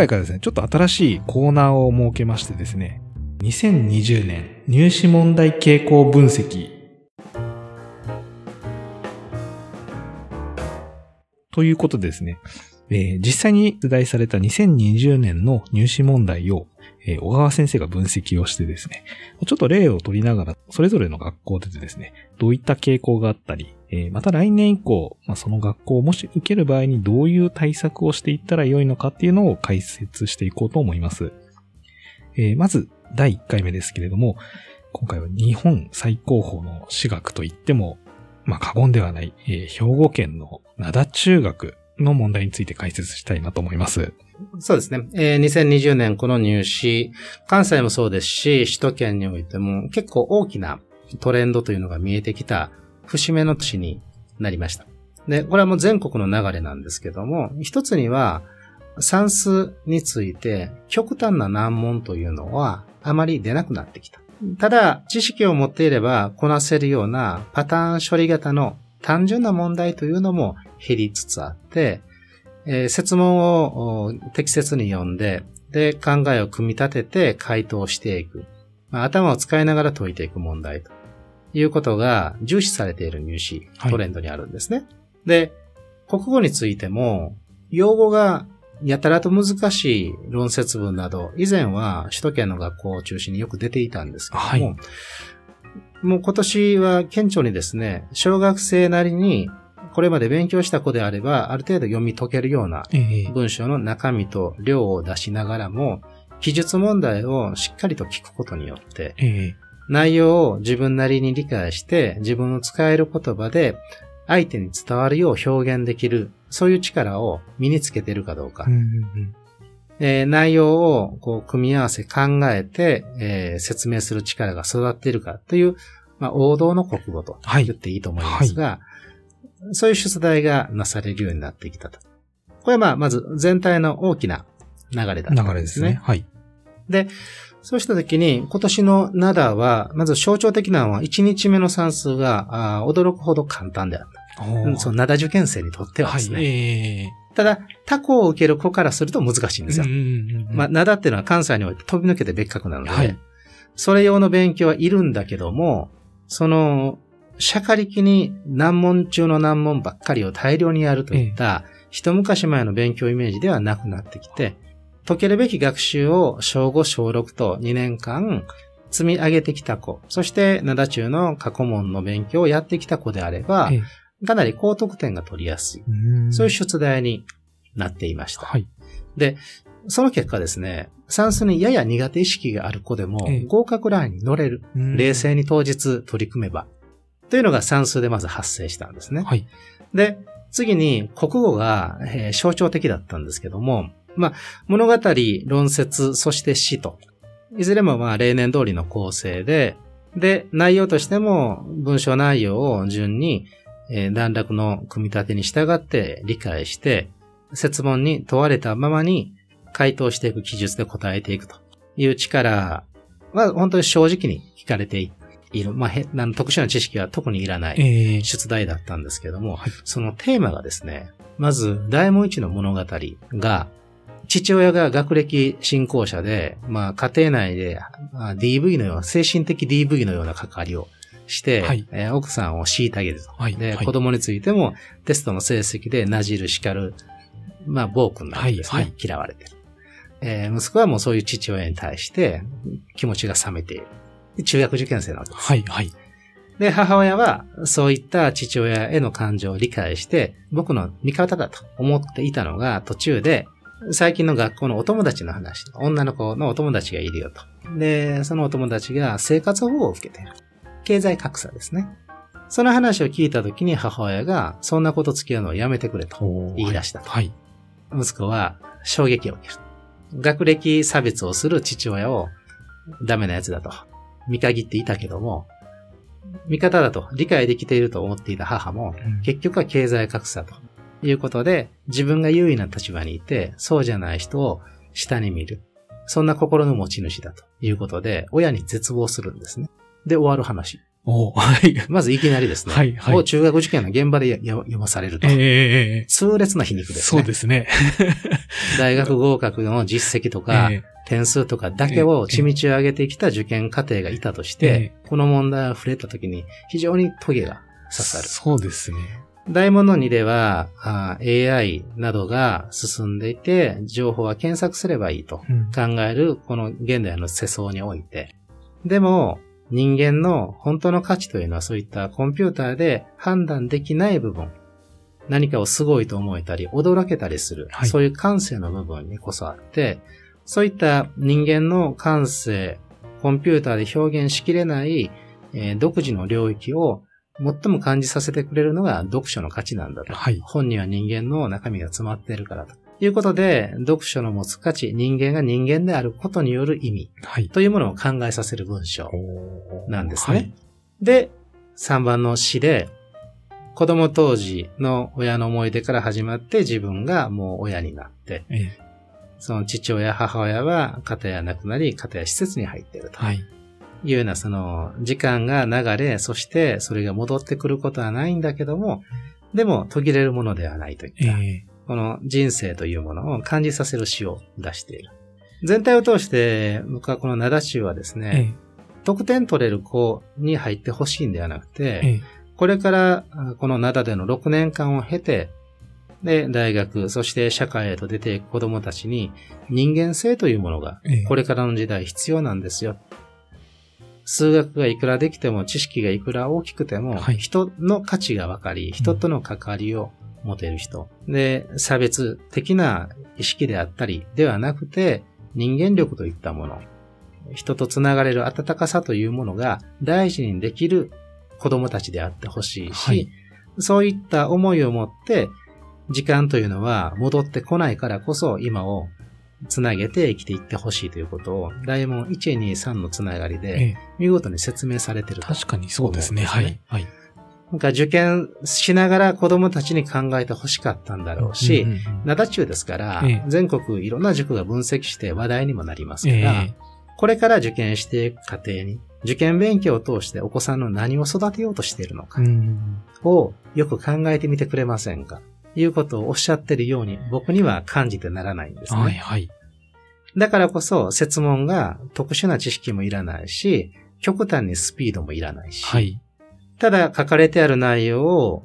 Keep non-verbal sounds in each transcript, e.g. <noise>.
回からですね、ちょっと新しいコーナーを設けましてですね、2020年入試問題傾向分析。ということでですね、えー実際に出題された2020年の入試問題を、えー小川先生が分析をしてですね、ちょっと例を取りながら、それぞれの学校でですね、どういった傾向があったり、えーまた来年以降、まあ、その学校をもし受ける場合にどういう対策をしていったらよいのかっていうのを解説していこうと思います。えーまず、第1回目ですけれども、今回は日本最高峰の私学といっても、まあ、過言ではない、えー兵庫県の灘中学の問題について解説したいなと思います。そうですね。えー2020年この入試、関西もそうですし、首都圏においても結構大きなトレンドというのが見えてきた節目の年になりました。で、これはもう全国の流れなんですけども、一つには算数について極端な難問というのはあまり出なくなってきた。ただ、知識を持っていればこなせるようなパターン処理型の単純な問題というのも減りつつあって、えー説問をお適切に読んで、で、考えを組み立てて回答していく。まあ、頭を使いながら解いていく問題ということが重視されている入試はいトレンドにあるんですね。で、国語についても、用語がやたらと難しい論説文など、以前は首都圏の学校を中心によく出ていたんですけども、はいもう今年は顕著にですね、小学生なりにこれまで勉強した子であれば、ある程度読み解けるようなえー文章の中身と量を出しながらも、記述問題をしっかりと聞くことによって、えー内容を自分なりに理解して、自分の使える言葉で、相手に伝わるよう表現できる、そういう力を身につけているかどうか。うんうんうん。えー内容をこう組み合わせ考えて、えー説明する力が育っているかという、まあ、王道の国語とはい。言っていいと思いますが、そういう出題がなされるようになってきたと。これはまあ、まず全体の大きな流れだったん流れですね。。はい。で、そうしたときに、今年のナダは、まず象徴的なのは、1日目の算数が、驚くほど簡単であった。うんそのナダ受験生にとってはですね。はい。えただ、他校を受ける子からすると難しいんですよ。うんうんうんうんまあ、灘っていうのは関西において飛び抜けて別格なので、はいそれ用の勉強はいるんだけども、その、社会力に難問中の難問ばっかりを大量にやるといった、一昔前の勉強イメージではなくなってきて、解けるべき学習を小5、小6と2年間積み上げてきた子、そして灘中の過去問の勉強をやってきた子であれば、えかなり高得点が取りやすい。ーそういう出題になっていました。はい。で、その結果ですね、算数にやや苦手意識がある子でもええ合格ラインに乗れる。うん冷静に当日取り組めば。というのが算数でまず発生したんですね。はい。で、次に国語が、えー象徴的だったんですけども、まあ、物語、論説、そして詩と、いずれもまあ例年通りの構成で、で、内容としても文章内容を順に、えー段落の組み立てに従って理解して、説問に問われたままに回答していく記述で答えていくという力は本当に正直に聞かれている。まあ、特殊な知識は特にいらない。えー出題だったんですけども、はいそのテーマがですね、まず、大門一の物語が、父親が学歴信仰者で、まあ家庭内であ DV のような、精神的 DV のような関わりをして、はいえー奥さんを虐げると。はい。で、はい子供についてもテストの成績でなじる叱る、まあ暴君なんですね。嫌われてる。えー息子はもうそういう父親に対して気持ちが冷めている。で中学受験生なわけです。はい。はい。で、母親は、そういった父親への感情を理解して、僕の味方だと思っていたのが、途中で、最近の学校のお友達の話、女の子のお友達がいるよと。で、そのお友達が生活保護を受けている。経済格差ですね。その話を聞いたときに母親が、そんなこと付き合うのをやめてくれと言い出したと。はい。息子は衝撃を受ける。学歴差別をする父親をダメなやつだと見限っていたけども、味方だと理解できていると思っていた母も、うん結局は経済格差ということで、自分が優位な立場にいて、そうじゃない人を下に見る。そんな心の持ち主だということで、親に絶望するんですね。で、終わる話。おはい。<laughs> まずいきなりですね。はいはいを中学受験の現場で読まされると。ええ痛烈な皮肉ですね。そうですね。<laughs> 大学合格の実績とか、え点数とかだけを血道を上げてきた受験過程がいたとして、この問題を触れたときに非常にトゲが刺さる。そうですね。大問の2ではあ AI などが進んでいて、情報は検索すればいいとうん考えるこの現代の世相において。でも、人間の本当の価値というのはそういったコンピューターで判断できない部分。何かをすごいと思えたり、驚けたりする、はいそういう感性の部分にこそあって、そういった人間の感性、コンピューターで表現しきれない、えー独自の領域を最も感じさせてくれるのが読書の価値なんだと。はい。本には人間の中身が詰まっているからと。いうことで、読書の持つ価値、人間が人間であることによる意味はい。というものを考えさせる文章なんですね。はいで、3番の詩で、子供当時の親の思い出から始まって自分がもう親になって、ええその父親、母親は片や亡くなり、片や施設に入っていると。はい。いうような、その、時間が流れ、そしてそれが戻ってくることはないんだけども、でも途切れるものではないといった、ええこの人生というものを感じさせる詩を出している。全体を通して、僕はこの灘州はですね、え得点取れる子に入ってほしいんではなくて、ええこれからあこの灘での6年間を経て、で、大学、そして社会へと出ていく子供たちに人間性というものがええこれからの時代必要なんですよ。数学がいくらできても、知識がいくら大きくても、はい人の価値が分かり、人との関わりを持てる人。で、差別的な意識であったりではなくて、人間力といったもの、人とつながれる温かさというものが大事にできる子供たちであってほしいし、はいそういった思いを持って、時間というのは戻ってこないからこそ今をつなげて生きていってほしいということを、大門1、2、3のつながりえでえ見事に説明されていると。確かにそうですね。そうですねはい。はい。なんか受験しながら子供たちに考えてほしかったんだろうし、うんうんうん灘中ですから、ええ全国いろんな塾が分析して話題にもなりますかえら、えこれから受験していく過程に、受験勉強を通してお子さんの何を育てようとしているのかうんをよく考えてみてくれませんか？いうことをおっしゃってるように僕には感じてならないんですね。はい、はい。だからこそ説問が特殊な知識もいらないし、極端にスピードもいらないし、はい。ただ書かれてある内容を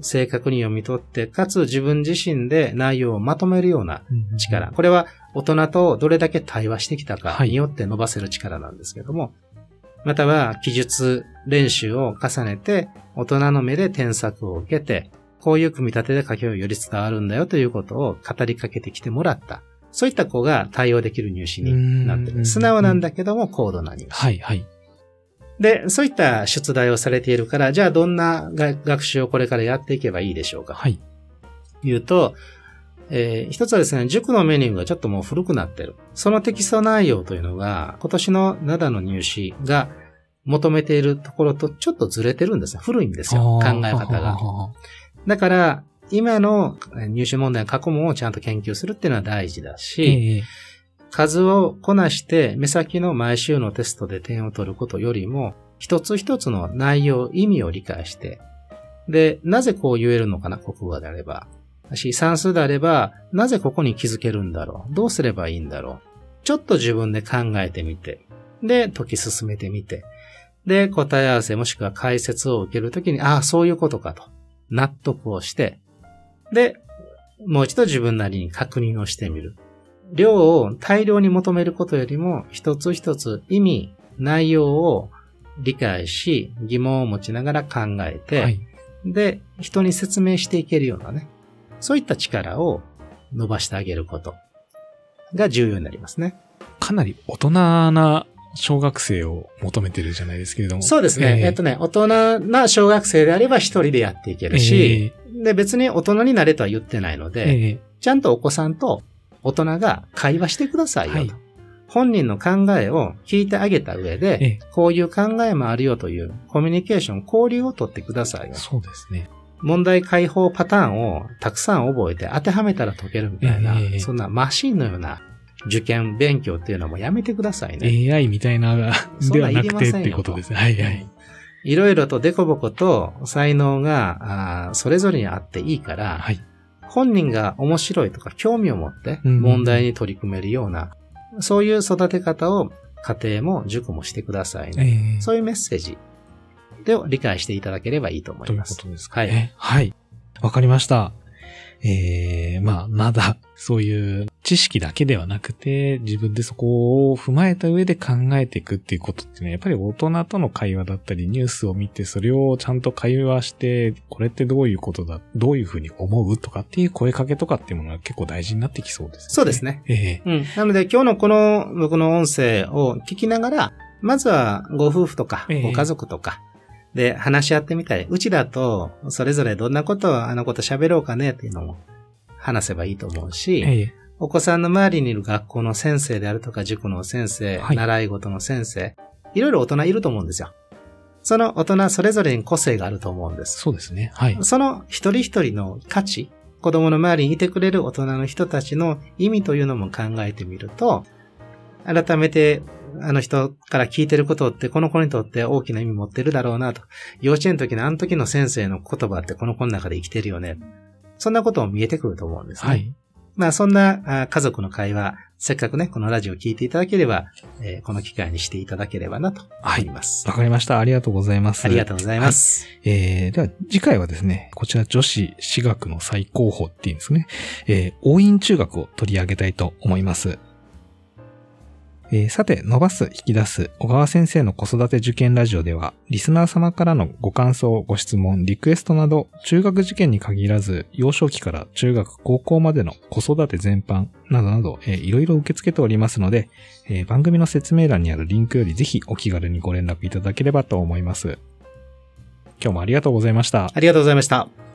正確に読み取って、かつ自分自身で内容をまとめるような力。これは大人とどれだけ対話してきたかによって伸ばせる力なんですけども、または記述練習を重ねて、大人の目で添削を受けて、こういう組み立てで書きをより伝わるんだよということを語りかけてきてもらった。そういった子が対応できる入試になってうんる。素直なんだけども高度な入試。はい、はい。で、そういった出題をされているから、じゃあどんなが学習をこれからやっていけばいいでしょうか。はい。いうと、えー一つはですね、塾のメニューがちょっともう古くなってる。そのテキスト内容というのが、今年の灘の入試が求めているところとちょっとずれてるんですね。古いんですよ。考え方が。は <laughs> だから、今の入試問題、過去問をちゃんと研究するっていうのは大事だし、ええ数をこなして目先の毎週のテストで点を取ることよりも、一つ一つの内容、意味を理解して、で、なぜこう言えるのかな、国語であれば。し、算数であれば、なぜここに気づけるんだろう。どうすればいいんだろう。ちょっと自分で考えてみて、で、解き進めてみて、で、答え合わせもしくは解説を受けるときに、ああ、そういうことかと、納得をして、で、もう一度自分なりに確認をしてみる。量を大量に求めることよりも、一つ一つ意味、内容を理解し、疑問を持ちながら考えて、はい。で、人に説明していけるようなね、そういった力を伸ばしてあげることが重要になりますね。かなり大人な小学生を求めてるじゃないですけれども。そうですね。えっとね、大人な小学生であれば一人でやっていけるし、で、別に大人になれとは言ってないのえで、ええちゃんとお子さんと大人が会話してくださいよと。はい本人の考えを聞いてあげた上で、ええこういう考えもあるよというコミュニケーション、交流を取ってくださいよ。そうですね。問題解放パターンをたくさん覚えて当てはめたら解けるみたいな、ええそんなマシンのような受験勉強っていうのもやめてくださいね。AI みたいなではいなくてっていうことですね。はいはい。いろいろとデコボコと才能があそれぞれにあっていいから、はい。本人が面白いとか興味を持ってうん問題に取り組めるような、そういう育て方を家庭も塾もしてくださいね。えーそういうメッセージで理解していただければいいと思といういます。ことですかはね。い。はい。わかりました。えー、まあ、まだ、そういう知識だけではなくて、自分でそこを踏まえた上で考えていくっていうことっていうのは、やっぱり大人との会話だったり、ニュースを見て、それをちゃんと会話して、これってどういうことだ、どういうふうに思うとかっていう声かけとかっていうものが結構大事になってきそうですね。そうですね。ええうん。なので今日のこの僕の音声を聞きながら、まずはご夫婦とかええご家族とかで話し合ってみたり、うちだとそれぞれどんなことをあのこと喋ろうかねっていうのも話せばいいと思うし、ええお子さんの周りにいる学校の先生であるとか塾の先生、はい習い事の先生、いろいろ大人いると思うんですよ。その大人それぞれに個性があると思うんです。そうですね。はい。その一人一人の価値、子供の周りにいてくれる大人の人たちの意味というのも考えてみると、改めてあの人から聞いてることってこの子にとって大きな意味持ってるだろうなと。幼稚園の時のあの時の先生の言葉ってこの子の中で生きてるよね。そんなことも見えてくると思うんですね。はい。まあそんなあ家族の会話、せっかくね、このラジオを聞いていただければ、えーこの機会にしていただければなと思います。わかりました。ありがとうございます。ありがとうございます。えー、では次回はですね、こちら女子私学の最高峰っていうんですね、えー、応印中学を取り上げたいと思います。えーさて、伸ばす、引き出す、小川先生の子育て受験ラジオでは、リスナー様からのご感想、ご質問、リクエストなど、中学受験に限らず、幼少期から中学、高校までの子育て全般、などなど、えーいろいろ受け付けておりますので、えー番組の説明欄にあるリンクよりぜひお気軽にご連絡いただければと思います。今日もありがとうございました。ありがとうございました。